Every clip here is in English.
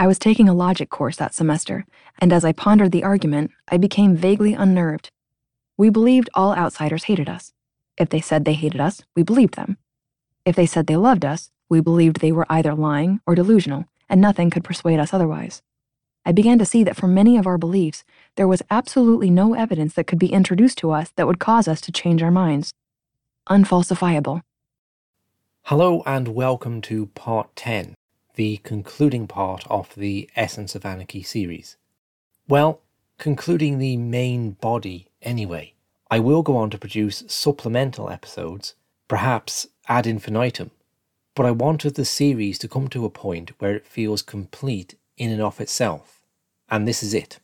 I was taking a logic course that semester, and as I pondered the argument, I became vaguely unnerved. We believed all outsiders hated us. If they said they hated us, we believed them. If they said they loved us, we believed they were either lying or delusional, and nothing could persuade us otherwise. I began to see that for many of our beliefs, there was absolutely no evidence that could be introduced to us that would cause us to change our minds. Unfalsifiable. Hello, and welcome to Part 10 the concluding part of the Essence of Anarchy series. Well, concluding the main body anyway, I will go on to produce supplemental episodes, perhaps ad infinitum, but I wanted the series to come to a point where it feels complete in and of itself, and this is it.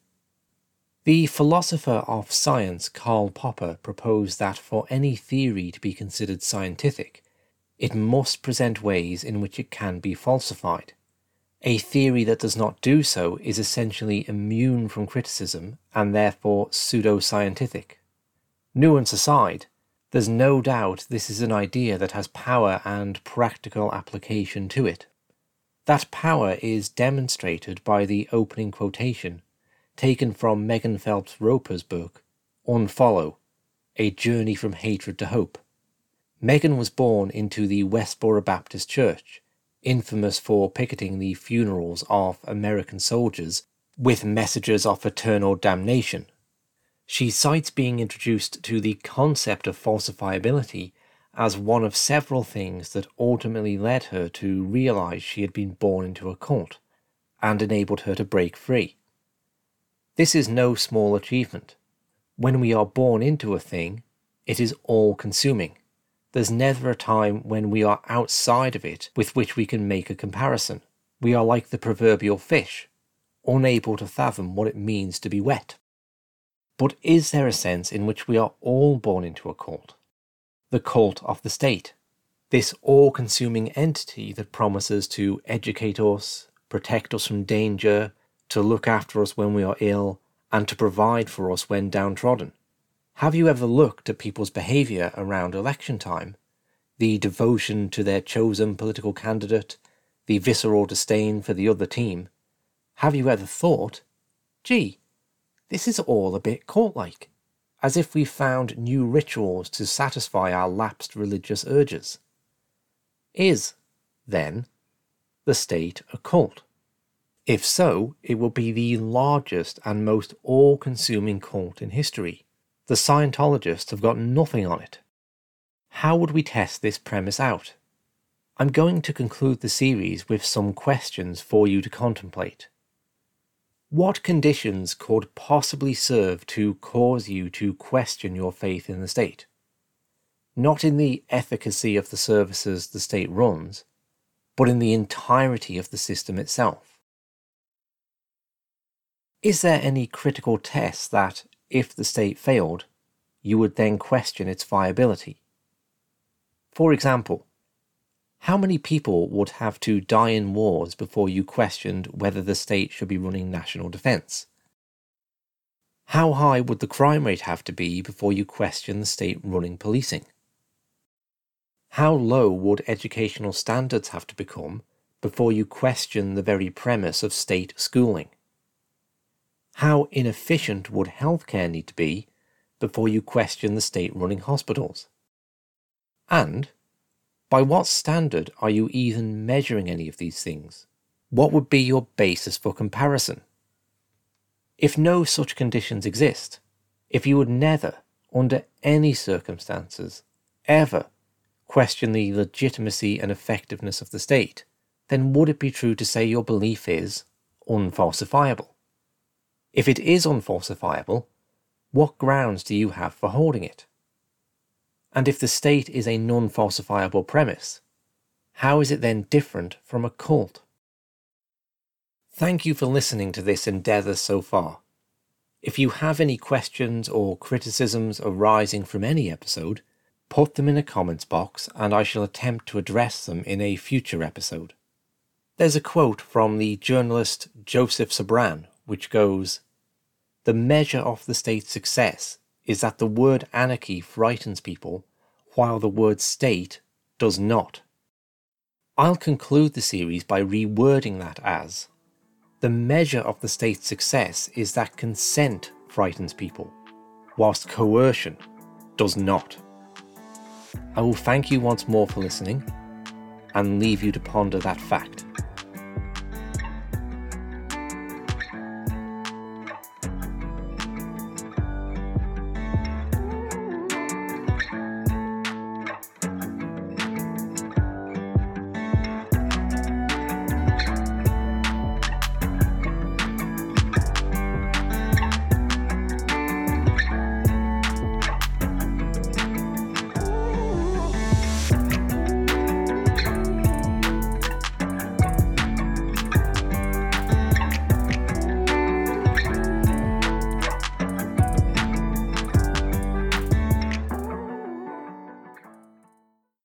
The philosopher of science Karl Popper proposed that for any theory to be considered scientific, it must present ways in which it can be falsified. A theory that does not do so is essentially immune from criticism and therefore pseudo-scientific. Nuance aside, there's no doubt this is an idea that has power and practical application to it. That power is demonstrated by the opening quotation, taken from Megan Phelps Roper's book, Unfollow A Journey from Hatred to Hope. Megan was born into the Westboro Baptist Church, infamous for picketing the funerals of American soldiers with messages of eternal damnation. She cites being introduced to the concept of falsifiability as one of several things that ultimately led her to realize she had been born into a cult and enabled her to break free. This is no small achievement. When we are born into a thing, it is all consuming. There's never a time when we are outside of it with which we can make a comparison. We are like the proverbial fish, unable to fathom what it means to be wet. But is there a sense in which we are all born into a cult? The cult of the state. This all consuming entity that promises to educate us, protect us from danger, to look after us when we are ill, and to provide for us when downtrodden. Have you ever looked at people's behaviour around election time? The devotion to their chosen political candidate, the visceral disdain for the other team. Have you ever thought, gee, this is all a bit cult like, as if we found new rituals to satisfy our lapsed religious urges? Is, then, the state a cult? If so, it will be the largest and most all consuming cult in history the Scientologists have got nothing on it. How would we test this premise out? I'm going to conclude the series with some questions for you to contemplate. What conditions could possibly serve to cause you to question your faith in the state? Not in the efficacy of the services the state runs, but in the entirety of the system itself. Is there any critical test that, if the state failed, you would then question its viability. For example, how many people would have to die in wars before you questioned whether the state should be running national defence? How high would the crime rate have to be before you question the state running policing? How low would educational standards have to become before you question the very premise of state schooling? How inefficient would healthcare need to be before you question the state running hospitals? And by what standard are you even measuring any of these things? What would be your basis for comparison? If no such conditions exist, if you would never, under any circumstances, ever question the legitimacy and effectiveness of the state, then would it be true to say your belief is unfalsifiable? If it is unfalsifiable, what grounds do you have for holding it? And if the state is a non falsifiable premise, how is it then different from a cult? Thank you for listening to this endeavour so far. If you have any questions or criticisms arising from any episode, put them in a comments box and I shall attempt to address them in a future episode. There's a quote from the journalist Joseph Sobran which goes, the measure of the state's success is that the word anarchy frightens people, while the word state does not. I'll conclude the series by rewording that as the measure of the state's success is that consent frightens people, whilst coercion does not. I will thank you once more for listening and leave you to ponder that fact.